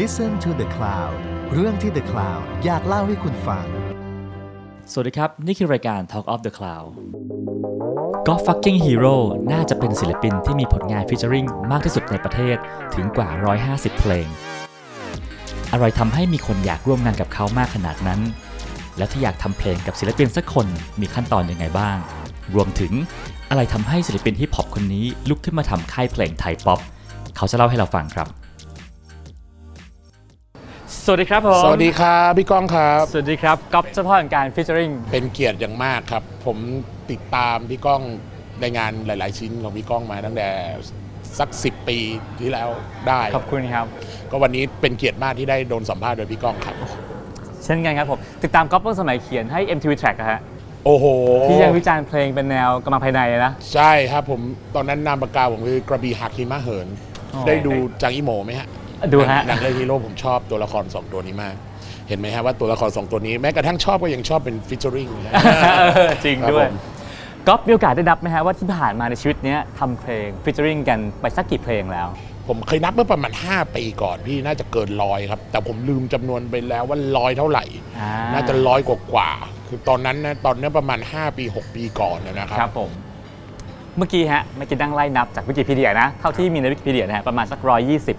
Listen to the Cloud เรื่องที่ The Cloud อยากเล่าให้คุณฟัง สวัสดีครับ นี่คือรายการ Talk of the Cloud God Fucking Hero น่าจะเป็นศิลปินที่มีผลงานฟิชเชอริงมากที่สุดในประเทศถึงกว่า 150 เพลง อะไรทำให้มีคนอยากร่วมงานกับเขามากขนาดนั้น แล้วที่อยากทำเพลงกับศิลปินสักคนมีขั้นตอนยังไงบ้าง รวมถึงอะไรทำให้ศิลปินฮิปฮอปคนนี้ลุกขึ้นมาทำค่ายเพลงไทยป๊อป เขาจะเล่าให้เราฟังครับ สวัสดีครับผมสวัสดีครับพี่ก้องครับ สวัสดีครับก๊อฟเฉพาะการฟิชเชอริงเป็นเกียรติอย่างมากครับ ผมติดตามพี่ก้องในงานหลาย ๆ ชิ้นของพี่ก้องมาตั้งแต่สักสิปีที่แล้วได้ ขอบคุณครับ ก็วันนี้เป็นเกียรติมากที่ได้โดนสัมภาษณ์โดยพี่ก้องครับ เช่นกันครับผม ติดตามก๊อฟตั้งสมัยเขียนให้ MTV Track อะฮะโอ้โหที่ยังวิจารณ์เพลงเป็นแนวกำลังภายในนะใช่ครับผมตอนนั้นนามปากกาผมคือกระบี่หักหิมะเหินอ๋อได้ดูจางอีโมไหมฮะ ดูฮะ หนังเรื่องฮีโร่ผมชอบตัวละคร2ตัวนี้มาก เห็นไหมฮะว่าตัวละคร2ตัวนี้แม้กระทั่งชอบก็ยังชอบเป็นฟิชเชอริงนะจริงครับด้วยผม ก๊อฟมีโอกาสได้นับไหมฮะว่าที่ผ่านมาในชีวิตเนี้ยทำเพลงฟิชเชอริงกันไปสักกี่เพลงแล้ว ผมเคยนับเมื่อประมาณ 5 ปีก่อนพี่น่าจะเกินร้อยครับ แต่ผมลืมจำนวนไปแล้วว่าร้อยเท่าไหร่ อ่า น่าจะร้อยกว่ากว่าๆคือตอนนั้นนะตอนนั้นประมาณ 5 ปี 6 ปีก่อนนะครับครับผมเมื่อกี้ฮะเมื่อกี้นั่งไล่นับจากวิกิพีเดียนะ เท่าที่มีในวิกิพีเดียนะฮะประมาณสักร้อยยี่สิบ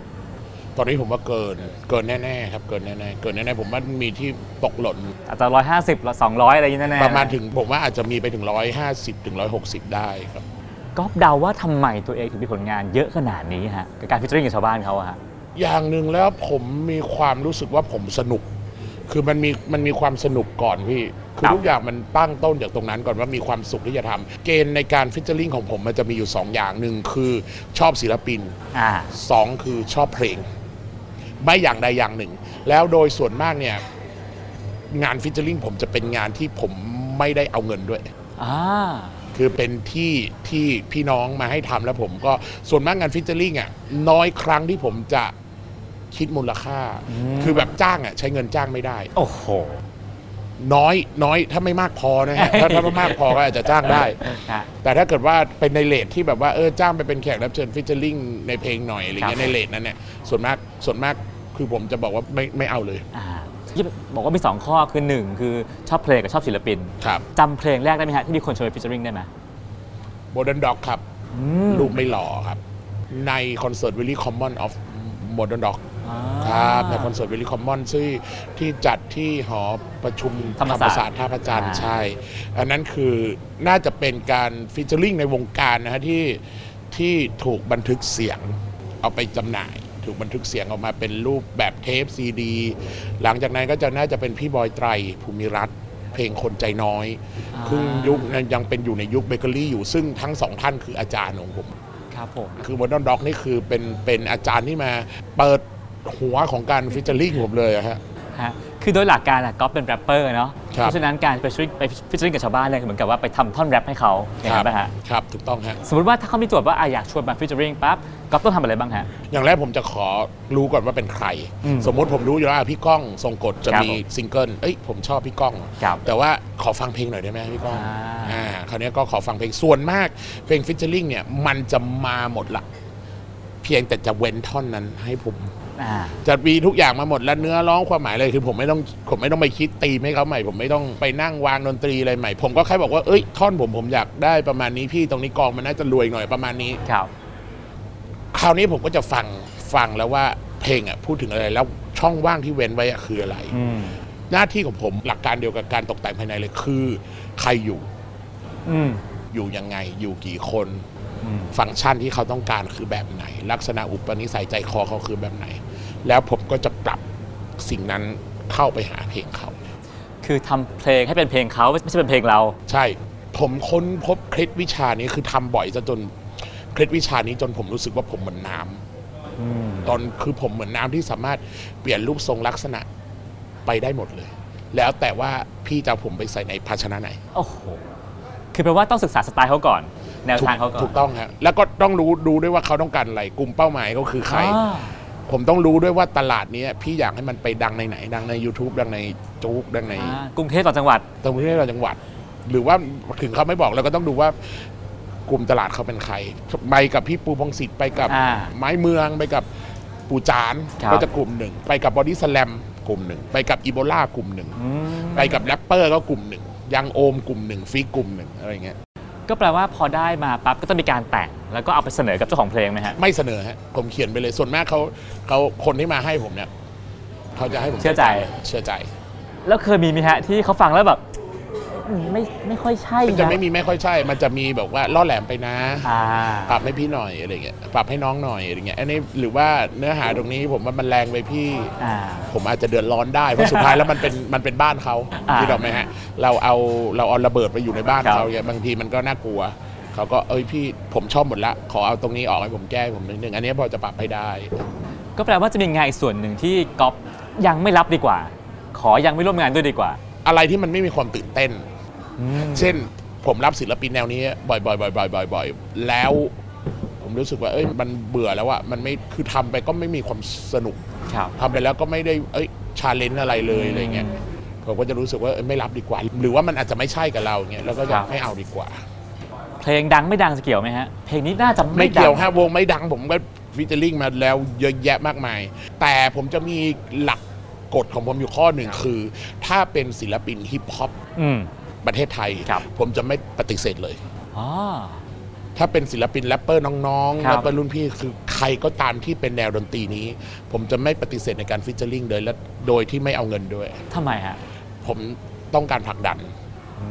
ตอนนี้ผมว่าเกินเกินแน่ๆครับเกินแน่ๆเกินแน่ๆผมว่ามีที่ตกหล่นอาจจะร้อยห้าสิบหรือสองร้อยอะไรอย่างนี้แน่ๆประมาณถึงผมว่าอาจจะมีไปถึง150ถึง160ได้ครับกอล์ฟเดาว่าทำไมตัวเองถึงมีผลงานเยอะขนาดนี้ฮะกับการ featuring กับชาวบ้านเขาอะฮะอย่างหนึ่งแล้วผมมีความรู้สึกว่าผมสนุก คือมันมีมันมีความสนุกก่อนพี่คือทุกอย่างมันตั้งต้นจากตรงนั้นก่อนว่ามีความสุขที่จะทำเกณฑ์ในการ featuring ของผมมันจะมีอยู่ 2 อย่างหนึ่งคือชอบศิลปินอ่าสองคือชอบเพลง ไม่อย่างใดอย่างหนึ่ง แล้วโดยส่วนมากเนี่ยงาน featuring ผมจะเป็นงานที่ผมไม่ได้เอาเงินด้วย อ่า คือเป็นที่ที่พี่น้องมาให้ทำแล้วผมก็ส่วนมากงาน featuring อะน้อยครั้งที่ผมจะคิดมูลค่า คือแบบจ้างอะใช้เงินจ้างไม่ได้ โอ้โห น้อยน้อยถ้าไม่มากพอนะฮะถ้าถ้าไม่มากพอก็อาจจะจ้างได้ ฮะ แต่ถ้าเกิดว่าเป็นใน rate ที่แบบว่าเออจ้างไปเป็นแขกรับเชิญ featuring ในเพลงหน่อยอะไรเงี้ครับใน rate นั้นเนี่ยส่วนมากส่วนมาก คือผมจะบอกว่าไม่ไม่เอาเลย อ่าที่บอกว่ามี 2 ข้อคือ 1 คือชอบเพลงกับชอบศิลปินครับ จำเพลงแรกได้ไหมฮะที่มีคนชวนฟิชเชอริงได้ไหมโ o เดิร์นด็อกครับลูกไม่หล่อครับ ในคอนเสิร์ต Very Common of Moderndog อ่า ครับในคอนเสิร์ต Very Common ที่ที่จัดที่หอประชุมธรรมศาสตร์ท่าพระจันทร์อ่า ใช่ อันนั้นคือน่าจะเป็นการ featuring ในวงการนะฮะที่ที่ถูกบันทึกเสียงเอาไปจำหน่าย ถูกบันทึกเสียงออกมาเป็นรูปแบบเทปซีดี หลังจากนั้นก็จะน่าจะเป็นพี่บอยตรัย ภูมิรัตนเพลงคนใจน้อยอ่าซึ่งยุคนั้นยังเป็นอยู่ในยุคเบเกอรี่อยู่ซึ่งทั้งสองท่านคืออาจารย์ของผม ครับผม คือ Modern Dog นี่คือเป็นเป็นอาจารย์ที่มาเปิดหัวของการ featuring ผมเลยอะฮะ ฮะ คือโดยหลักการอะกอล์ฟเป็นแรปเปอร์เนาะครับ เพราะฉะนั้นการไป feat ไป featuring กับชาวบ้านเนี่ยเหมือนกับว่าไปทำท่อนแรปให้เขาอย่างนั้นป่ะฮะครับ ถูกต้องฮะสมมติว่าถ้าเขามีโจทย์ว่าอะอยากชวนมา featuring ปั๊บกอล์ฟต้องทำอะไรบ้างฮะ อย่างแรกผมจะขอรู้ก่อนว่าเป็นใคร อืมสมมุติผมรู้อยู่แล้วอะพี่ก้องทรงกฎจะครับมีผมซิงเกิลเอ้ยผมชอบพี่ก้อง ครับแต่ว่าขอฟังเพลงหน่อยได้ไหมพี่ก้องอ่า อ่าคราวนี้ก็ขอฟังเพลงส่วนมากเพลงฟิชเชอริงเนี่ยมันจะมาหมดละ เพียงแต่จะเว้นท่อนนั้นให้ผมอ่า จะมีทุกอย่างมาหมดแล้วเนื้อร้องความหมายเลยคือผมไม่ต้องผมไม่ต้องไปคิดตีมให้เขาใหม่ ผมไม่ต้องไปนั่งวางดนตรีอะไรใหม่ ผมก็แค่บอกว่าเอ้ยท่อนผมผมอยากได้ประมาณนี้พี่ตรงนี้กองมันน่าจะรวยหน่อยประมาณนี้ครับคราวนี้ผมก็จะฟังฟังแล้วว่าเพลงอะพูดถึงอะไรแล้วช่องว่างที่เว้นไว้อะคืออะไรอืมหน้าที่ของผมหลักการเดียวกับการตกแต่งภายในเลยคือ ใครอยู่ อืมอยู่ยังไง อยู่กี่คนอืมฟังก์ชันที่เขาต้องการคือแบบไหน ลักษณะอุปนิสัยใจคอเขาคือแบบไหน แล้วผมก็จะปรับสิ่งนั้นเข้าไปหาเพลงเขา คือทำเพลงให้เป็นเพลงเขาไม่ใช่เป็นเพลงเรา ใช่ ผมค้นพบเคล็ดวิชานี้คือทำบ่อยซะจนเคล็ดวิชานี้จนผมรู้สึกว่าผมเหมือนน้ำอืมตอนคือผมเหมือนน้ำที่สามารถเปลี่ยนรูปทรงลักษณะไปได้หมดเลย แล้วแต่ว่าพี่จะเอาผมไปใส่ในภาชนะไหน โอ้โห คือแปลว่าต้องศึกษาสไตล์เขาก่อน แนวทางเขาก่อน ถูกต้องครับแล้วก็ต้องรู้ดูด้วยว่าเขาต้องการอะไรกลุ่มเป้าหมายเขาคือใคร อ่า ผมต้องรู้ด้วยว่าตลาดนี้พี่อยากให้มันไปดังในไหน ดังใน YouTube ดังในจู๊กดังในอ่ากรุงเทพต่างจังหวัด ตรงที่เราจังหวัด หรือว่าถึงเขาไม่บอกเราก็ต้องดูว่ากลุ่มตลาดเขาเป็นใครไปกับพี่ปูพงศิษฐ์ไปกับอ่าไม้เมืองไปกับปูกูจานครับ ก็จะกลุ่มหนึ่ง ไปกับบอดี้สแลมกลุ่มหนึ่ง ไปกับ Ebola กลุ่มหนึ่ง อืมไปกับแรปเปอร์ก็กลุ่มหนึ่ง YOUNGOHM กลุ่มหนึ่งฟิกกลุ่มหนึ่งอะไรเงี้ย ก็แปลว่าพอได้มาปั๊บก็ต้องมีการแต่งแล้วก็เอาไปเสนอกับเจ้าของเพลงไหมฮะ ไม่เสนอฮะผมเขียนไปเลยส่วนมากเขาเขาคนที่มาให้ผมเนี่ยเขาจะให้ผมเชื่อใจ เชื่อใจ แล้วเคยมีไหมฮะที่เขาฟังแล้วแบบอืม ไม่ไม่ค่อยใช่มันจะนะ ไม่มีไม่ค่อยใช่ มันจะมีแบบว่าล่อแหลมไปนะ อ่า ปรับให้พี่หน่อยอะไรเงี้ย ปรับให้น้องหน่อยอะไรเงี้ย อันนี้หรือว่าเนื้อหาตรงนี้ผมว่ามันแรงไปพี่ อ่า ผมอาจจะเดือดร้อนได้ เพราะสุดท้ายแล้วมันเป็นมันเป็นบ้านเขาอ่าที่เราไหมฮะ เราเอาเราเอาระเบิดไปอยู่ในบ้านครับเขาเนี่ยบางทีมันก็น่ากลัว เขาก็เอ้ยพี่ผมชอบหมดละ ขอเอาตรงนี้ออกให้ผมแก้ผมนิดนึง อันนี้พอจะปรับให้ได้ ก็แปลว่าจะมีงานอีกส่วนหนึ่งที่ก๊อฟยังไม่รับดีกว่า ขอยังไม่ร่วมงานด้วยดีกว่า อะไรที่มันไม่มีความตื่นเต้นอืม เช่นผมรับศิลปินแนวนี้บ่อยๆบ่อยๆบ่อยๆบ่อยๆแล้วผมรู้สึกว่าเอ้ยมันเบื่อแล้วอะมันไม่คือทำไปก็ไม่มีความสนุกครับ ทำไปแล้วก็ไม่ได้เอ้ย challenge อะไรเลยอะไรเงี้ยผมก็จะรู้สึกว่าเอ้ยไม่รับดีกว่า หรือว่ามันอาจจะไม่ใช่กับเราเงี้ยแล้วก็จะไม่เอาดีกว่า เพลงดังไม่ดังจะเกี่ยวไหมฮะ เพลงนี้น่าจะไม่ไม่เกี่ยวดังฮะวงไม่ดังผมก็ featuring มาแล้วเยอะแยะมากมาย แต่ผมจะมีหลักกฎของผมอยู่ข้อหนึ่งคือ ถ้าเป็นศิลปินฮิปฮอป อืม ประเทศไทยครับผมจะไม่ปฏิเสธเลยอ๋อถ้าเป็นศิลปินแรปเปอร์น้องๆครับแรปเปอร์รุ่นพี่คือใครก็ตามที่เป็นแนวดนตรีนี้ ผมจะไม่ปฏิเสธในการ featuring เลยและโดยที่ไม่เอาเงินด้วยทำไมฮะผมต้องการผลักดันอื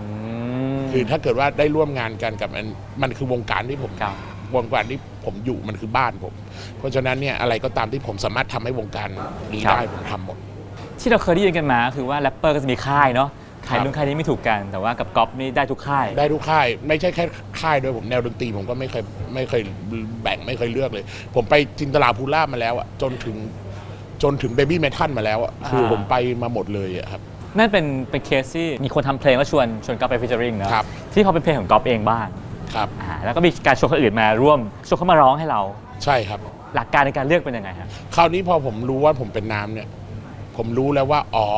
มคือถ้าเกิดว่าได้ร่วมงานกันกับมันมันคือวงการที่ผมครับวงการที่ผมอยู่มันคือบ้านผม เพราะฉะนั้นเนี่ยอะไรก็ตามที่ผมสามารถทำให้วงการนี้ครับได้ผมทำหมด ที่เราเคยได้ยินกันมาคือว่าแรปเปอร์ก็จะมีค่ายเนาะ ค่ายครับนู้นค่ายนี้ไม่ถูกกัน แต่ว่ากับกอล์ฟนี่ได้ทุกค่าย ได้ทุกค่าย ไม่ใช่แค่ค่ายด้วยผมแนวดนตรีผมก็ไม่เคยไม่เคยแบ่งไม่เคยเลือกเลย ผมไปจินตหรา พูนลาภมาแล้วอะจนถึงจนถึง BABYMETAL มาแล้วอะคืออ่าผมไปมาหมดเลยอะครับนั่นเป็นเป็นเคสที่มีคนทำเพลงแล้วชวนชวนกอล์ฟไป featuring เนาะครับที่พอเป็นเพลงของกอล์ฟเองบ้างครับอ่าแล้วก็มีการชวนคนอื่นมาร่วมชวนเขามาร้องให้เรา ใช่ครับ หลักการในการเลือกเป็นยังไงฮะคราวนี้พอผมรู้ว่าผมเป็นน้ำเนี่ย ผมรู้แล้วว่า อ๋อ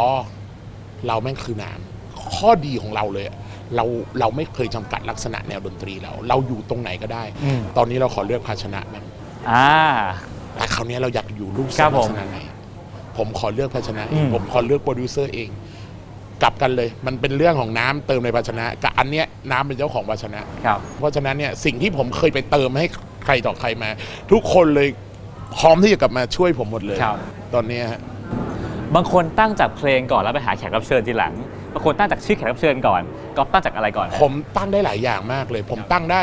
เราแม่งคือน้ำ ข้อดีของเราเลยอะเราเราไม่เคยจำกัดลักษณะแนวดนตรีเรา เราอยู่ตรงไหนก็ได้อืมตอนนี้เราขอเลือกภาชนะมันอ่าแต่คราวนี้เราอยากอยู่รูปทครับผมลักษณะไหน ผมขอเลือกภาชนะเออืงมผมขอเลือกโปรดิวเซอร์เอง กลับกันเลย มันเป็นเรื่องของน้ำเติมในภาชนะกับอันเนี้ยน้ำเป็นเจ้าของภาชนะครับเพราะฉะนั้นเนี่ยสิ่งที่ผมเคยไปเติมให้ใครต่อใครมา ทุกคนเลยพร้อมที่จะกลับมาช่วยผมหมดเลยครับตอนเนี้ยฮะบางคนตั้งจากเพลงก่อนแล้วไปหาแขกรับเชิญทีหลัง บางคนตั้งจากชื่อแขกรับเชิญก่อนก๊อฟตั้งจากอะไรก่อนฮะผมตั้งได้หลายอย่างมากเลย ผมตั้งได้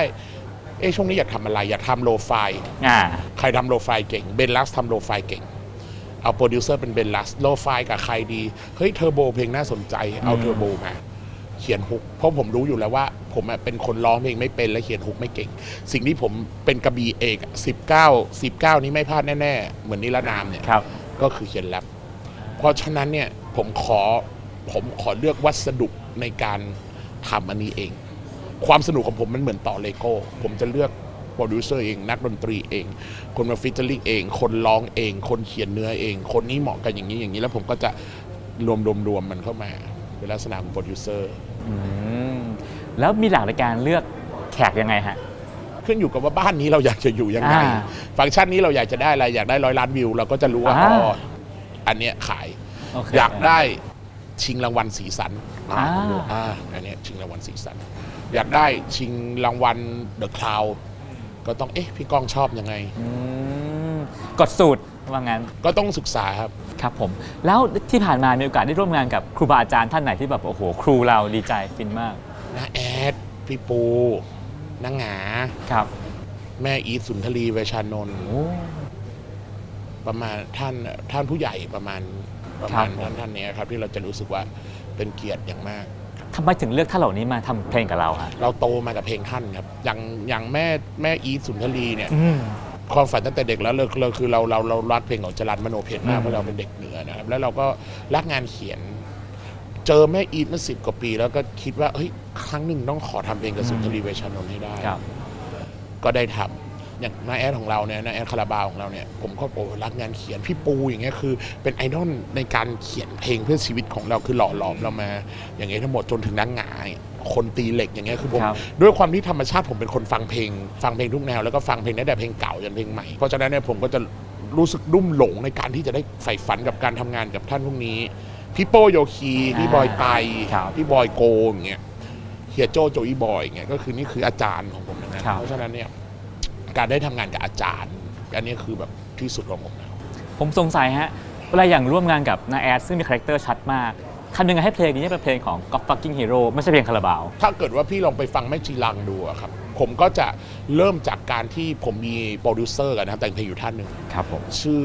เอ้ช่วงนี้อยากทำอะไร อยากทำโลไฟอ่า ใครทำโลไฟเก่งเบนลัสทำโลไฟเก่ง เอาโปรดิวเซอร์เป็นเบนลัสโลไฟกับใครดี เฮ้ยเทอร์โบเพลงน่าสนใจ เอาอืมเทอร์โบมา เขียน hook เพราะผมรู้อยู่แล้วว่า ผมอะเป็นคนร้องเพลงไม่เป็นและเขียน hook ไม่เก่ง สิ่งที่ผมเป็นกระบี่เอกสิบเก้าสิบเก้านี้ไม่พลาดแน่ๆ เหมือนนิรนามเนี่ย ครับ ก็คือเขียนแรปเพราะฉะนั้นเนี่ยผมขอ ผมขอเลือกวัสดุในการทำอันนี้เอง ความสนุกของผมมันเหมือนต่อเลโก้ ผมจะเลือกโปรดิวเซอร์เอง นักดนตรีเอง คนมา featuring เอง คนร้องเอง คนเขียนเนื้อเอง คนนี้เหมาะกันอย่างนี้อย่างนี้ แล้วผมก็จะรวมรวมรวมมันเข้ามาเป็นลักษณะของโปรดิวเซอร์อืมแล้วมีหลักในการเลือกแขกยังไงฮะขึ้นอยู่กับว่าบ้านนี้เราอยากจะอยู่ยังไงอ่าฟังก์ชันนี้เราอยากจะได้อะไรอยากได้ร้อยล้านวิวเราก็จะรู้ว่าอ่าอ๋ออันเนี้ยขายโเคอยากได้ ชิงรางวัลสีสันอ่า อ่าอันเนี้ยชิงรางวัลสีสัน อยากได้ชิงรางวัลเดอะคลาวก็ต้องเอ๊ะพี่ก้องชอบยังไง อืมกดสูตรว่างั้นก็ต้องศึกษาครับ ครับผม แล้วที่ผ่านมามีโอกาสได้ร่วมงานกับครูบาอาจารย์ท่านไหนที่แบบโอ้โห ครูเราดีใจฟินมากนะแอด พี่ปูนางหงา ครับแม่อีทสุนทรีเวชานนท์โอ้ประมาณท่านท่านผู้ใหญ่ประมาณ ประครัมาบณผมท่านท่านเนี้ยครับที่เราจะรู้สึกว่าเป็นเกียรติอย่างมากทำไมถึงเลือกท่านเหล่านี้มาทำเพลงกับเราฮะเราโตมากับเพลงท่านครับอย่างอย่างแม่แม่อีทสุนทรีเนี่ยอืมความฝันตั้งแต่เด็กแล้วเราเราคือเราเราเรารักเพลงของจรันมโนเพชรมาอืมกเพราะเราเป็นเด็กเหนือนะครับ แล้วเราก็รักงานเขียน เจอแม่อีทเมื่อสิบกว่าปี แล้วก็คิดว่าเฮ้ยครั้งหนึ่งต้องขอทำเพลงกับสุนทรีเวชานนท์ให้ได้ครับก็ได้ทำ อย่างนาแอดของเราเนี่ยนาแอดคาราบาวของเราเนี่ยผมก็โอ้รักงานเขียนพี่ปูอย่างเงี้ยคือเป็นไอดอลในการเขียนเพลงเพื่อชีวิตของเราคือหล่อหลอมเรามา อย่างเงี้ยทั้งหมดจนถึงนังหงายคนตีเหล็กอย่างเงี้ยคือผมครับ ด้วยความที่ธรรมชาติผมเป็นคนฟังเพลง ฟังเพลงทุกแนวแล้วก็ฟังเพลงตั้งแต่เพลงเก่าจนเพลงใหม่เพราะฉะนั้นเนี่ยผมก็จะรู้สึกรุ่มหลงในการที่จะได้ใฝ่ฝันกับการทำงานกับท่านพวกนี้พี่โป้โยคีพี่บอยไตครับ พี่บอยโกอย่างเงี้ย เฮียโจโจอีบอยอย่างเงี้ยก็คือนี่คืออาจารย์ของผมนะครับ เพราะฉะนั้นเนี่ย การได้ทำงานกับอาจารย์อันนี้คือแบบที่สุดของผมแล้วผมสงสัยฮะเวลาอย่างร่วมงานกับน้าแอ๊ดซึ่งมี character ชัดมากทำยังไงให้เพลงนี้เป็นเพลงของ God Fucking Hero ไม่ใช่เพลงคาราบาว ถ้าเกิดว่าพี่ลองไปฟังแม่จีรังดูอะครับ ผมก็จะเริ่มจากการที่ผมมีโปรดิวเซอร์กันนะครับแต่งเพลงอยู่ท่านหนึ่งครับผมชื่อ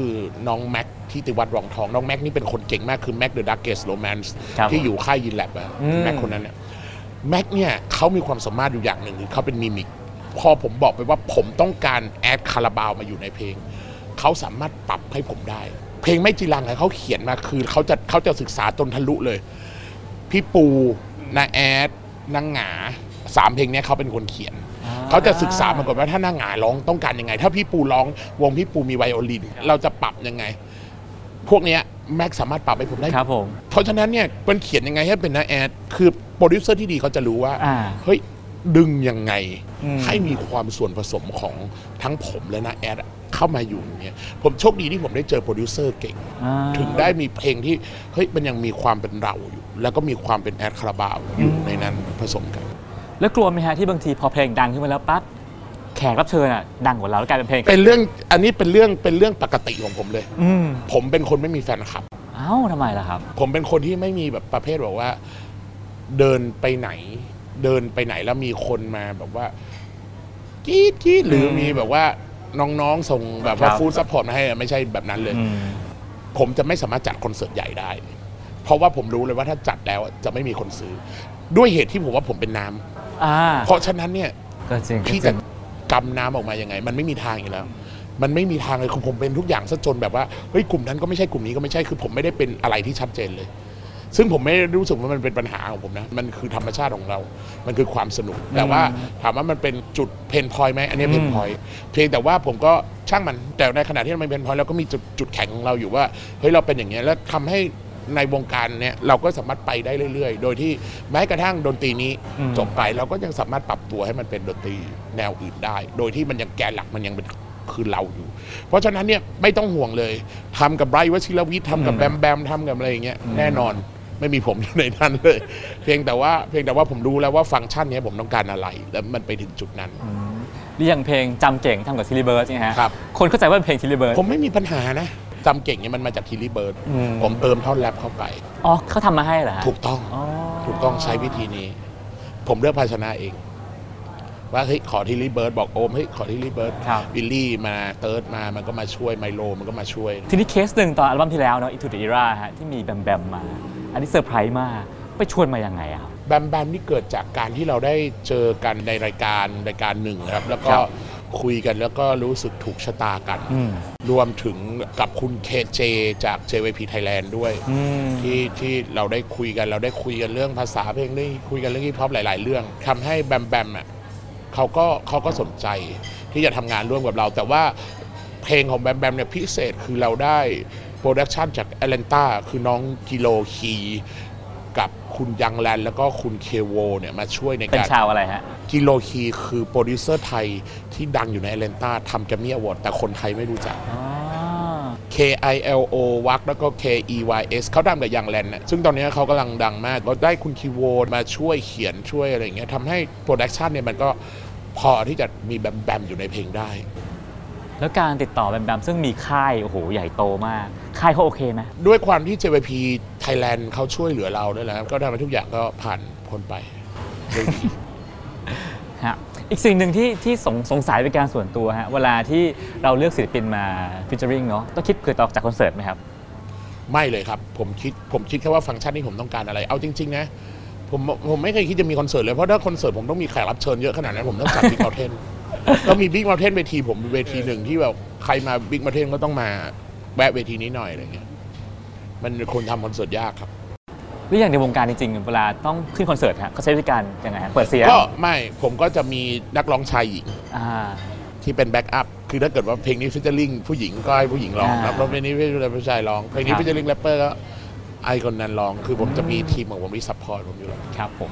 น้องแม็กที่ติวัดรองทอง น้องแม็กนี่เป็นคนเก่งมากคือแม็ก The Darkest Romance ครับที่อยู่ค่าย Gene Lab อะอืมแม็กคนนั้นเนี่ยแม็กเนี่ยเขามีความสามารถอยู่อย่างหนึ่งคือเขาเป็น mimic พอผมบอกไปว่าผมต้องการแอดคาราบาวมาอยู่ในเพลง เขาสามารถปรับให้ผมได้ เพลงไม่จีรังอะเขาเขียนมาคือเขาจะเขาจะศึกษาจนทะลุเลย พี่ปูน้าแอดน้าหงาสามเพลงเนี้ยเขาเป็นคนเขียน เขาจะศึกษามาก่อนว่าถ้าน้าหงาร้องต้องการยังไง ถ้าพี่ปูร้องวงพี่ปูมีไวโอลิน เราจะปรับยังไง พวกเนี้ยแม็กสามารถปรับให้ผมได้ ครับผม เพราะฉะนั้นเนี่ยมันเขียนยังไงให้เป็นน้าแอด คือโปรดิวเซอร์ที่ดีเขาจะรู้ว่า อ่า เฮ้ย ดึงยังไงอืมให้มีความส่วนผสมของทั้งผมและน้าแอดอะเข้ามาอยู่เนี่ยผมโชคดีที่ผมได้เจอโปรดิวเซอร์เก่งอ่าถึงได้มีเพลงที่เฮ้ยมันยังมีความเป็นเราอยู่ แล้วก็มีความเป็นแอดคาราบาวอยู่ในนั้นผสมกัน แล้วกลัวไหมฮะที่บางทีพอเพลงดังขึ้นมาแล้วปั๊บแขกรับเชิญอะดังกว่าเราแล้วกลายเป็นเพลงเป็นเรื่องอันนี้เป็นเรื่องเป็นเรื่องปกติของผมเลยอืมผมเป็นคนไม่มีแฟนคลับเอ้าทำไมล่ะครับ ผมเป็นคนที่ไม่มีแบบประเภทแบบว่า เดินไปไหน เดินไปไหนแล้วมีคนมาแบบว่ากรี๊ดกรี๊ดหรืออมมีแบบว่าน้องๆส่งแบบว่าครับ food support มาให้อะไม่ใช่แบบนั้นเลย อืม ผมจะไม่สามารถจัดคอนเสิร์ตใหญ่ได้ เพราะว่าผมรู้เลยว่าถ้าจัดแล้วจะไม่มีคนซื้อ ด้วยเหตุที่ผมว่าผมเป็นน้ำอ่าเพราะฉะนั้นเนี่ย ก็จริงก็พี่จริจะง กำน้ำออกมายังไง มันไม่มีทางอยู่แล้ว มันไม่มีทางเลยคือผมเป็นทุกอย่างซะจนแบบว่าเฮ้ยกลุ่มนั้นก็ไม่ใช่กลุ่มนี้ก็ไม่ใช่คือผมไม่ได้เป็นอะไรที่ชัดเจนเลย ซึ่งผมไม่ได้รู้สึกว่ามันเป็นปัญหาของผมนะ มันคือธรรมชาติของเรา มันคือความสนุก แต่ว่าถามว่ามันเป็นจุด pain point ไหมอันนี้ pain point เพียงแต่ว่าผมก็ช่างมัน แต่ในขณะที่มันเป็น pain point เราก็มีจุดจุดแข็งของเราอยู่ว่า เฮ้ยเราเป็นอย่างเงี้ยแล้วทำให้ในวงการเนี้ยเราก็สามารถไปได้เรื่อย ๆ โดยที่แม้กระทั่งดนตรีนี้อืมจบไปเราก็ยังสามารถปรับตัวให้มันเป็นดนตรีแนวอื่นได้ โดยที่มันยังแกนหลักมันยังเป็นคือเราอยู่ เพราะฉะนั้นเนี่ยไม่ต้องห่วงเลยทำกับไบรท์วชิรวิทย์ทำกับอืมแบมแบมทำกับอะไรอย่างเงี้ยอืมแน่นอน ไม่มีผมอยู่ในนั้นเลย เพียงแต่ว่าเพียงแต่ว่าผมรู้แล้วว่าฟังก์ชันเนี้ยผมต้องการอะไร แล้วมันไปถึงจุดนั้นอืมหรืออย่างเพลงจำเก่งทำกับ Tilly Birds ใช่ไหมฮะครับคนเข้าใจว่าเป็นเพลง Tilly Birds ผมไม่มีปัญหานะจำเก่งเนี่ยมันมาจาก Tilly Birds อืมผมเติมท่อนแรปเข้าไปอ๋อเขาทำมาให้เหรอฮะถูกต้องอ๋อถูกต้องใช้วิธีนี้ ผมเลือกภาชนะเองว่าเฮ้ยขอ Tilly Birds บอกโอมเฮ้ยขอ Tilly Birds ครับบิลลี่มาเติร์ดมามันก็มาช่วยไมโลมันก็มาช่วย ทีนี้เคสหนึ่งตอนอัลบั้มที่แล้วเนาะ Into the Era ฮะที่มีแบมแบมมา อันนี้เซอร์ไพรส์มาก ไปชวนมายังไงอะครับ แบมแบมนี่เกิดจากการที่เราได้เจอกันในรายการรายการหนึ่งนะครับ แล้วก็ครับคุยกันแล้วก็รู้สึกถูกชะตากัน อืม รวมถึงกับคุณเคเจจาก JYP Thailand ด้วย อืม ที่ที่เราได้คุยกันเราได้คุยกันเรื่องภาษาเพลงได้คุยกันเรื่องฮิปฮอปหลาย ๆ เรื่องทำให้แบมแบมอะเขาก็เขาก็สนใจที่จะทำงานร่วมกับเรา แต่ว่าเพลงของแบมแบมเนี่ยพิเศษคือเราได้ production จากแอตแลนตาคือน้อง Kilo Keys กับคุณ Yung Lan แล้วก็คุณเคโวเนี่ยมาช่วยในเป็นการชาวอะไรฮะ Kilo Keys คือโปรดิวเซอร์ไทยที่ดังอยู่ในแอตแลนตาทำ Grammy Award แต่คนไทยไม่รู้จักอ๋อ K I L O วรรคแล้วก็ K E Y S เขาดังกับ Yung Lan นะซึ่งตอนนี้เขากำลังดังมากเราได้คุณคีโวมาช่วยเขียนช่วยอะไรอย่างเงี้ยทำให้ production เนี่ยมันก็พอที่จะมีแบมแบมอยู่ในเพลงได้ แล้วการติดต่อแบมแบมซึ่งมีค่ายโอ้โหใหญ่โตมาก ค่ายเขาโอเคไหมด้วยความที่ JYP Thailand เขาช่วยเหลือเราด้วยแล้วก็ทำให้ทุกอย่างก็ผ่านพ้นไปด้วยดีฮะอีกสิ่งหนึ่งที่ที่สงสงสัยเป็นการส่วนตัวฮะเวลาที่เราเลือกศิลปินมา featuring เนาะต้องคิดเผื่อต่อจากคอนเสิร์ตไหมครับ ไม่เลยครับ ผมคิดผมคิดแค่ว่าฟังก์ชันนี้ผมต้องการอะไร เอาจริง ๆ นะ ผมผมไม่เคยคิดจะมีคอนเสิร์ตเลย เพราะถ้าคอนเสิร์ตผมต้องมีแขกรับเชิญเยอะขนาดนั้นผมต้องจัดบิ๊กม u เทน ต้องมีบิ๊กม u เทนเวทีผมเป็นเวทีหนึ่งที่แบบใครมาบิ๊กม u เทนก็ต้องมาแวะเวทีนี้หน่อยอะไรเงี้ย มันคนทำคอนเสิร์ตยากครับหรืออย่างในวงการจริงๆเวลาต้องขึ้นคอนเสิร์ตฮะเขาใช้วิธีการยังไงฮะเปิดเสียงก็ไม่ผมก็จะมีนักร้องชายหญิงอ่า ที่เป็น backup คือถ้าเกิดว่าเพลงนี้ featuring ผู้หญิงก็ให้ผู้หญิงร้องอ่าแล้วเพลงนี้ผู้ชายร้องเพลงนี้ครับ featuring แรปเปอร์ก็ไอคนนั้นร้องคือผมจะมีทีมของผมมี support ผมอยู่แล้ว ครับผม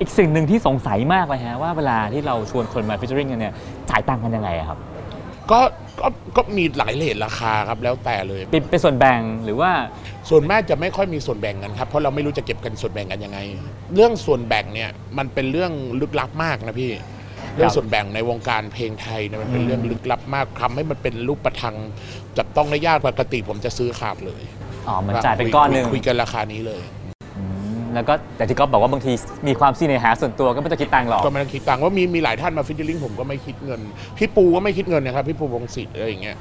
อีกสิ่งหนึ่งที่สงสัยมากเลยฮะว่าเวลาที่เราชวนคนมา featuring กันเนี่ยจ่ายตังค์กันยังไงอะครับก็ก็ก็มีหลาย rate ราคาครับแล้วแต่เลย เป็นเป็นส่วนแบ่งหรือว่า ส่วนมากจะไม่ค่อยมีส่วนแบ่งกันครับเพราะเราไม่รู้จะเก็บกันส่วนแบ่งกันยังไง เรื่องส่วนแบ่งเนี่ยมันเป็นเรื่องลึกลับมากนะพี่เรื่องส่วนแบ่งในวงการเพลงไทยเนี่ยมันเป็นอืมเรื่องลึกลับมากทำให้มันเป็นรูปประทังจับต้องได้ยากปกติผมจะซื้อขาดเลยอ๋อเหมือนจ่ายเป็นก้อนหนึ่ง คุยคุยกันราคานี้เลยอืม แล้วก็แต่ที่กอล์ฟบอกว่าบางทีมีความเสน่หาส่วนตัวก็ไม่ต้องคิดตังค์หรอกก็ไม่ต้องคิดตังค์ว่ามีมีหลายท่านมา featuring ผมก็ไม่คิดเงิน พี่ปูก็ไม่คิดเงินนะครับพี่ปูพงษ์สิทธิ์อะไรอย่างเงี้ย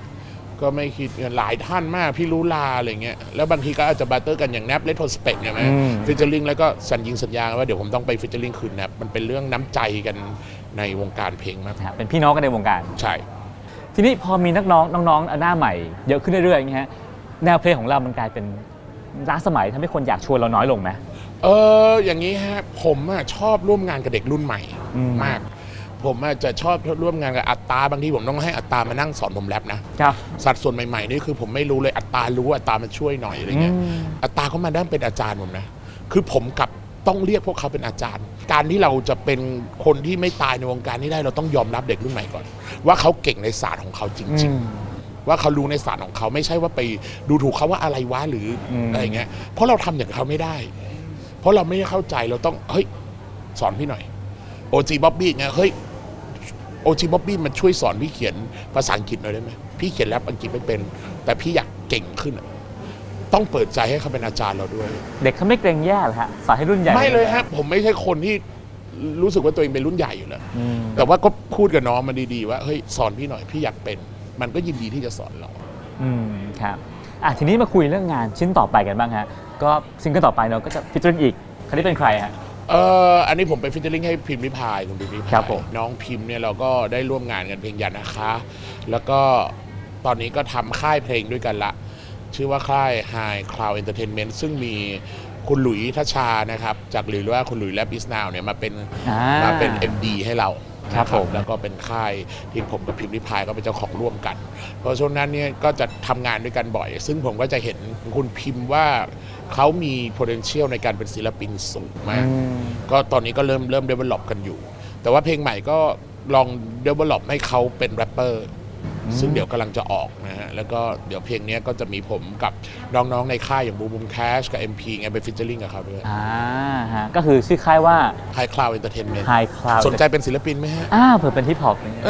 ก็ไม่คิดเงินหลายท่านมากพี่รู้ลาอะไรเงี้ยแล้วบางทีก็อาจจะ barter กันอย่างแนป Retrospect เนี่ยไหมอืม featuring แล้วก็สัญญิงสัญญาว่าเดี๋ยวผมต้องไป featuring คืนแนปมันเป็นเรื่องน้ำใจกันในวงการเพลงมากนะฮะเป็นพี่น้องกันในวงการใช่ ทีนี้พอมีนักน้องน้องๆหน้าใหม่เยอะขึ้นเรื่อยๆอย่างเงี้ยฮะแนวเพลงของเรามันกลายเป็นล้าสมัยทำให้คนอยากชวนเราน้อยลงไหม เอออย่างนี้ฮะผมอะชอบร่วมงานกับเด็กรุ่นใหม่อืม มาก ผมอะจะชอบร่วมงานกับอัตตาบางทีผมต้องให้อัตตามานั่งสอนผมแรปนะครับ สัดส่วนใหม่ๆนี่คือผมไม่รู้เลยอัตตารู้อัตตามาช่วยหน่อยอะไรเงี้ยอืม อัตตาเขามาด้านเป็นอาจารย์ผมนะคือผมกลับต้องเรียกพวกเขาเป็นอาจารย์ การที่เราจะเป็นคนที่ไม่ตายในวงการนี้ได้เราต้องยอมรับเด็กรุ่นใหม่ก่อน ว่าเขาเก่งในศาสตร์ของเขาจริง ๆ ว่าเขารู้ในศาสตร์ของเขาไม่ใช่ว่าไปดูถูกเขาว่าอะไรวะหรืออมอะไรเงี้ยเพราะเราทำอย่างเขาไม่ได้ เพราะเราไม่ได้เข้าใจเราต้องเฮ้ยสอนพี่หน่อยโอจีบ๊อบบี้ไงเฮ้ยโอจีบ๊อบบี้มันช่วยสอนพี่เขียนภาษาอังกฤษหน่อยได้ไหมพี่เขียนแรปอังกฤษไม่เป็น แต่พี่อยากเก่งขึ้นอะต้องเปิดใจให้เขาเป็นอาจารย์เราด้วย เด็กเขาไม่เกรงแย่เหรอฮะสอนให้รุ่นใหญ่ไม่เลยฮะผมไม่ใช่คนที่รู้สึกว่าตัวเองเป็นรุ่นใหญ่อยู่แล้วอืมแต่ว่าก็พูดกับน้องมันดีๆว่าเฮ้ยสอนพี่หน่อยพี่อยากเป็น มันก็ยินดีที่จะสอนเรา อืมครับ อะทีนี้มาคุยเรื่องงานชิ้นต่อไปกันบ้างฮะก็ซิงเกิลต่อไปเราก็จะ feature อีกคันนี้เป็นใครฮะ เอออันนี้ผมไป featuring ให้พิมพ์ริพายคุณพิมพ์ริพายครับผมน้องพิมพ์เนี่ยเราก็ได้ร่วมงานกันเพลงยันนะคะ แล้วก็ตอนนี้ก็ทำค่ายเพลงด้วยกันละ ชื่อว่าค่าย High Cloud Entertainment ซึ่งมีคุณหลุยทัชชานะครับ จากหรือว่าคุณหลุยและบิสนาวเนี่ยมาเป็นอ่ามาเป็น MD ให้เรา ครับนะผม แล้วก็เป็นค่ายที่ผมกับพิมพ์ริพายก็เป็นเจ้าของร่วมกัน เพราะช่วงนั้นเนี่ยก็จะทำงานด้วยกันบ่อย ซึ่งผมก็จะเห็นคุณพิมพ์ว่าเขามี potential ในการเป็นศิลปินสูงมากอืมก็ตอนนี้ก็เริ่มเริ่ม develop กันอยู่ แต่ว่าเพลงใหม่ก็ลอง develop ให้เขาเป็นแรปเปอร์ ซึ่งเดี๋ยวกำลังจะออกนะฮะ แล้วก็เดี๋ยวเพลงเนี้ยก็จะมีผมกับน้องๆในค่ายอย่างบูมบูมแคชกับ MP ไงไป featuring กับเขาด้วยอ่าฮะก็คือชื่อค่ายว่า High Cloud Entertainment High Cloud สนใจเป็นศิลปินไหมฮะ อ่าเผื่อเป็นฮิปฮอปเอ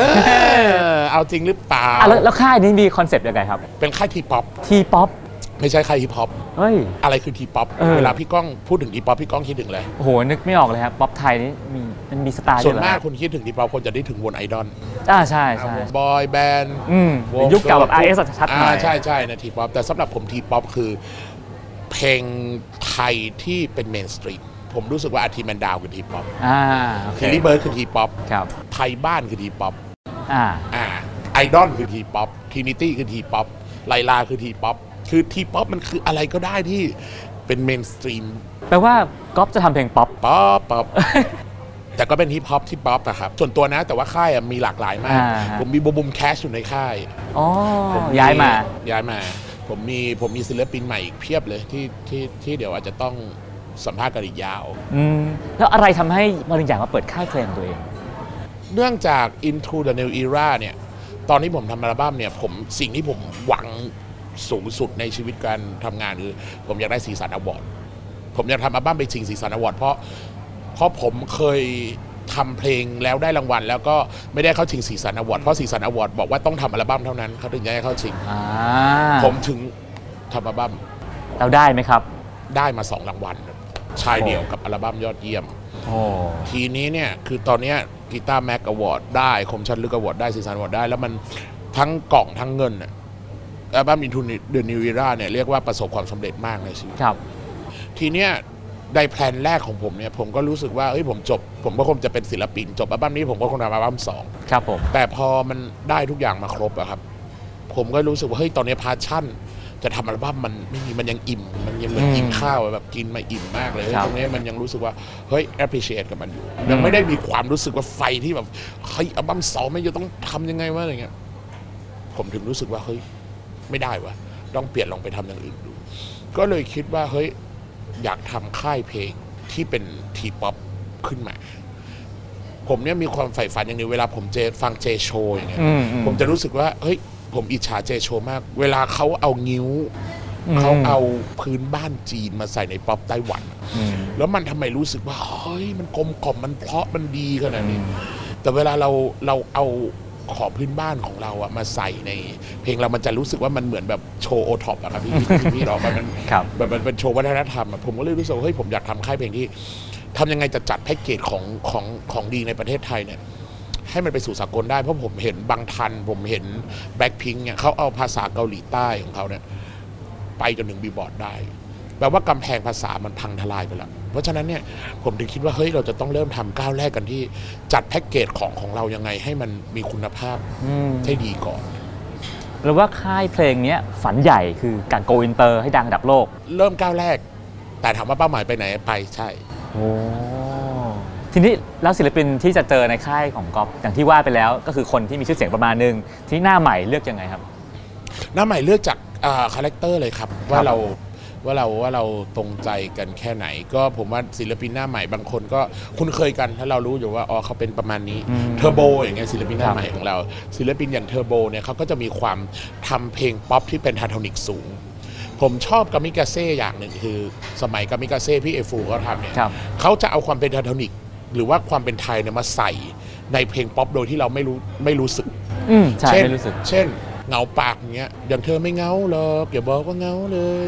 อเอาจริงหรือเปล่า อะแล้วแล้วค่ายนี้มีคอนเซปต์ยังไงครับ เป็นค่าย T-POP T-POP ไม่ใช่ค่ายฮิปฮอปเฮ้ย อะไรคือ T-POP เออ เวลาพี่ก้องพูดถึง T-POP พี่ก้องคิดถึงอะไรโอ้โห นึกไม่ออกเลยครับ ป๊อปไทยนี่มีมันมีสไตล์ส่วนเยอะเหรอมากคุณคิดถึง T-POP คนจะได้ถึงวงไอดอลอ่าใช่ใช่ บอยแบนด์อืมยุคเก่าแบบ RS อาจจะชัดหน่อยาใช่ใช่นะ T-POP แต่สำหรับผม T-POP คือเพลงไทยที่เป็น mainstream ผมรู้สึกว่าอา Three Man Down คือ T-POP อ่าโอเค Tilly Birds คือ T-POP ครับ ไทยบ้านคือ T-POP อ่า อ่าไอดอลคือ T-POP Trinity คือ T-POP LYRA คือ T-POP คือ T-POP มันคืออะไรก็ได้ที่เป็น mainstream แปลว่าก๊อฟจะทำเพลงป๊อป ป๊อปป๊อป แต่ก็เป็นฮิปฮอปที่ป๊อปอะครับ ส่วนตัวนะแต่ว่าค่ายอะมีหลากหลายมาก อ่าฮะ ผมมีบูมบูมแคชอยู่ในค่ายอ๋อ ผมย้ายมา ย้ายมา ผมมีผมมีศิลปินใหม่อีกเพียบเลยที่ที่ที่เดี๋ยวอาจจะต้องสัมภาษณ์กันอีกยาว อืม แล้วอะไรทำให้มารินอยากมาเปิดค่ายเพลงตัวเอง เนื่องจาก Into the New Era เนี่ย ตอนที่ผมทำอัลบั้มเนี่ย ผมสิ่งที่ผมหวัง สูงสุดในชีวิตการทำงานคือ ผมอยากได้สีสันอวอร์ดผมอยากทำอัลบั้มไปชิงสีสันอวอร์ดเพราะเพราะผมเคยทำเพลงแล้วได้รางวัล แล้วก็ไม่ได้เข้าชิงสีสันอวอร์ดเพราะสีสันอวอร์ดบอกว่าต้องทำอัลบั้มเท่านั้นเขาถึงจะให้เข้าชิงอ่าผมถึงทำอัลบั้มเราได้ไหมครับ ได้มาสองรางวัลครับชายเดี่ยวกับอัลบั้มยอดเยี่ยมโอ้ทีนี้เนี่ยคือตอนเนี้ยGuitar Mag Award ได้คมชัดลึกอวอร์ดได้สีสันอวอร์ดได้ แล้วมันทั้งกล่องทั้งเงินอะ อัลบั้ม Into the New Era เนี่ยเรียกว่าประสบความสำเร็จมากในชีวิต ครับ ทีเนี้ยใน plan แรกของผมเนี่ยผมก็รู้สึกว่าเอ้ยผมจบ ผมก็คงจะเป็นศิลปิน จบอัลบั้มนี้ผมก็คงทำอัลบั้มสองครับผม แต่พอมันได้ทุกอย่างมาครบอะครับ ผมก็รู้สึกว่าเฮ้ยตอนนี้ passion จะทำอัลบั้มมันไม่มีมันยังอิ่ม มันยังเหมือนอืมกินข้าวอะแบบกินมาอิ่มมากเลยครับตรงนี้มันยังรู้สึกว่าเฮ้ย appreciate กับมันอยู่ ยังไม่ได้มีความรู้สึกว่าไฟที่แบบเฮ้ยอัลบั้มสองไม่จะต้องทำยังไงวะอะไรเงี้ย ผมถึงรู้สึกว่าเฮ้ย ไม่ได้วะต้องเปลี่ยนลองไปทำอย่างอื่นดู ก็เลยคิดว่าเฮ้ยอยากทำค่ายเพลงที่เป็นทีป๊อปขึ้นมา ผมเนี่ยมีความใฝ่ฝันอย่างหนึงเวลาผมเจฟังเจโชอย่างเงี้ยอืมอืม ผมจะรู้สึกว่าเฮ้ยผมอิจฉาเจโชมาก เวลาเขาเอางิ้วอืมเขาเอาพื้นบ้านจีนมาใส่ในป๊อปไต้หวัน อืม แล้วมันทำไมรู้สึกว่าเฮ้ยมันกลมกล่อมมันเพราะมันดีขนาดนี้ แต่เวลาเราเราเอา ขอพื้นบ้านของเราอะมาใส่ในเพลงเรามันจะรู้สึกว่ามันเหมือนแบบโชว์โอท็อปอะครับพี่พี่พี่ดอกมันมันครับแบบมันเป็นโชว์วัฒนธรรมอะผมก็เลยรู้สึกว่าเฮ้ยผมอยากทำค่ายเพลงที่ทำยังไงจะจัดแพ็กเกจของของของดีในประเทศไทยเนี่ย ให้มันไปสู่สากลได้เพราะผมเห็นบางทัน ผมเห็นแบ็คพิงเนี่ยเขาเอาภาษาเกาหลีใต้ของเขาเนี่ย ไปจนถึงบีบอร์ดได้ แปลว่ากำแพงภาษามันพังทลายไปแล้ว เพราะฉะนั้นเนี่ยผมถึงคิดว่าเฮ้ยเราจะต้องเริ่มทำก้าวแรกกันที่จัดแพ็กเกจของของเรายังไงให้มันมีคุณภาพอืมให้ดีก่อนหรือว่าค่ายเพลงเนี้ยฝันใหญ่คือการโกอินเตอร์ให้ดังระดับโลก เริ่มก้าวแรก แต่ถามว่าเป้าหมายไปไหนไปใช่ โอ้ทีนี้แล้วศิลปินที่จะเจอในค่ายของก๊อฟอย่างที่ว่าไปแล้วก็คือคนที่มีชื่อเสียงประมาณนึงที่หน้าใหม่เลือกยังไงครับ หน้าใหม่เลือกจาก character เลยครับ ว่าเรา ว่าเราว่าเราตรงใจกันแค่ไหน ก็ผมว่าศิลปินหน้าใหม่บางคนก็คุ้นเคยกันถ้าเรารู้อยู่ว่าอ๋อเขาเป็นประมาณนี้อืมเทอร์โบอย่างเงี้ยศิลปินหน้าครับใหม่ของเรา ศิลปินอย่างเทอร์โบเนี่ยเขาก็จะมีความทำเพลงป๊อปที่ pentatonic สูงผมชอบกามิกาเซ่อย่างหนึ่งคือ สมัยกามิกาเซ่พี่เอฟูเขาทำเนี่ยครับเขาจะเอาความ pentatonic หรือว่าความเป็นไทยเนี่ยมาใส่ในเพลงป๊อปโดยที่เราไม่รู้ไม่รู้สึกอืมใช่เช่นไม่รู้สึกเช่นเหงาปากอย่างเงี้ยอย่างเธอไม่เหงาหรอกอย่าบอกว่าเหงาเลย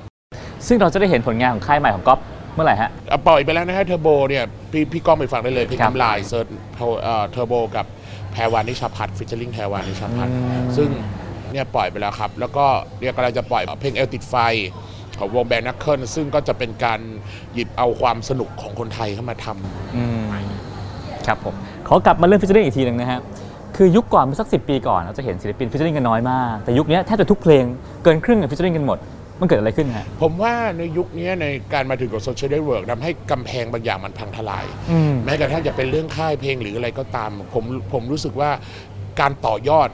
ซึ่งเราจะได้เห็นผลงานของค่ายใหม่ของก๊อฟเมื่อไหร่ฮะ อะปล่อยไปแล้วนะฮะเทอร์โบเนี่ยพี่พี่ก้องไปฟังได้เลยเพลงครับน้ำลายเซิร์ชเทอร์โบกับแพรวานิชาพัฒน์ฟิชเชอร์ลิงแพรวานิชาพัฒน์อืมซึ่งเนี่ยปล่อยไปแล้วครับ แล้วก็เรียกกำลังจะปล่อยเพลงเอลติดไฟของวงแบนนักเคิลซึ่งก็จะเป็นการหยิบเอาความสนุกของคนไทยเข้ามาทำ อืมครับผมขอกลับมาเรื่องฟิชเชอร์ลิงอีกทีหนึ่งนะฮะคือยุคก่อนเมื่อสักสิปีก่อนเราจะเห็นศิลปินฟิชเชอร์ลิงกันน้อยมาก แต่ยุคนี้แทบจะทุกเพลงเกินครึ่งกับ featuring กันหมด มันเกิดอะไรขึ้นฮะ ผมว่าในยุคนี้ในการมาถึงของ social network ทำให้กำแพงบางอย่างมันพังทลาย อืม แม้กระทั่งจะเป็นเรื่องค่ายเพลงหรืออะไรก็ตาม ผมผมรู้สึกว่าการต่อยอด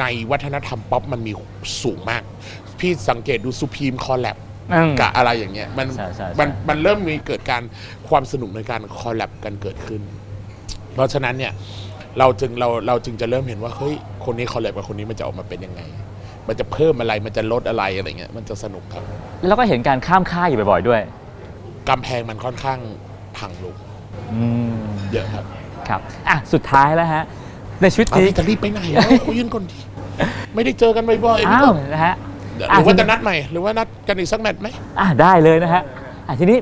ในวัฒนธรรมป๊อปมันมีสูงมาก พี่สังเกตดู Supreme collab อืมกับอะไรอย่างเงี้ยมันใช่ใช่ใช่ มันมันเริ่มมีเกิดการความสนุกในการ collab กันเกิดขึ้น เพราะฉะนั้นเนี่ยเราจึงเราเราจึงจะเริ่มเห็นว่าเฮ้ยคนนี้ collab กับคนนี้มันจะออกมาเป็นยังไง มันจะเพิ่มอะไรมันจะลดอะไรอะไรเงี้ยมันจะสนุกครับ แล้วก็เห็นการข้ามค่ายอยู่บ่อยๆด้วยกำแพงมันค่อนข้างพังลงอืมเยอะครับครับอะสุดท้ายแล้วฮะ ในชีวิตเอานี้ พี่จะรีบไปไหนแล้วคุยกันก่อนดิไม่ได้เจอกันบ่อยๆพี่อ้าก็วนะฮะหรือว่าจะนัดใหม่หรือว่านัดกันอีกสักแมตช์ไหม อะได้เลยนะฮะอะทีนี้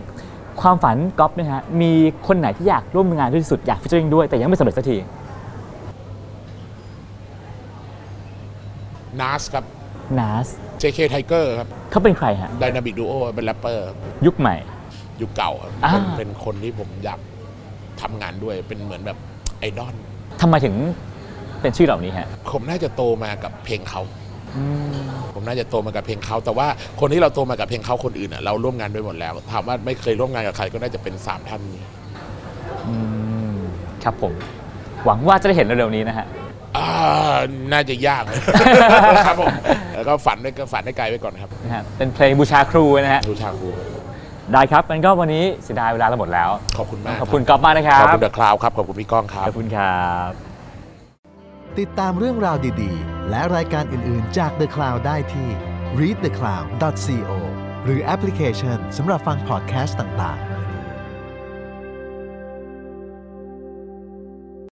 ความฝันก๊อฟเนี่ยฮะมีคนไหนที่อยากร่วมงานด้วยที่สุดอยาก featuring ด้วยแต่ยังไม่สำเร็จสักที นัสครับนัส JK Tiger ครับเขาเป็นใครฮะ Dynamic Duo เป็นแรปเปอร์ยุคใหม่ ยุคเก่าครับอ่าเป็นเป็นคนที่ผมอยากทำงานด้วยเป็นเหมือนแบบไอดอลทำไมถึงเป็นชื่อเหล่านี้ฮะ ผมน่าจะโตมากับเพลงเขา ผมน่าจะโตมากับเพลงเขา แต่ว่าคนที่เราโตมากับเพลงเขาคนอื่นอะเราร่วมงานด้วยหมดแล้วถามว่าไม่เคยร่วมงานกับใครก็น่าจะเป็นสามท่านนี้ อืม ครับผม หวังว่าจะได้เห็นเร็วๆนี้นะฮะ อ่าน่าจะยากครับผมแล้วก็ฝันได้ก็ฝันได้ไกลไว้ก่อนครับนะฮะเป็นเพลงบูชาครูนะฮะ ดูชาคูได้ครับงั้นก็วันนี้เสียดายเวลาเราหมดแล้ว ขอบคุณมากขอบคุณก๊อฟมากนะครับ ขอบคุณเดอะคลาวครับขอบคุณพี่ก้องครับ ขอบคุณครับ ติดตามเรื่องราวดีๆ และรายการอื่นๆจาก The Cloud ได้ที่ readthecloud.co หรือแอปพลิเคชันสำหรับฟังพอดแคสต์ต่างๆ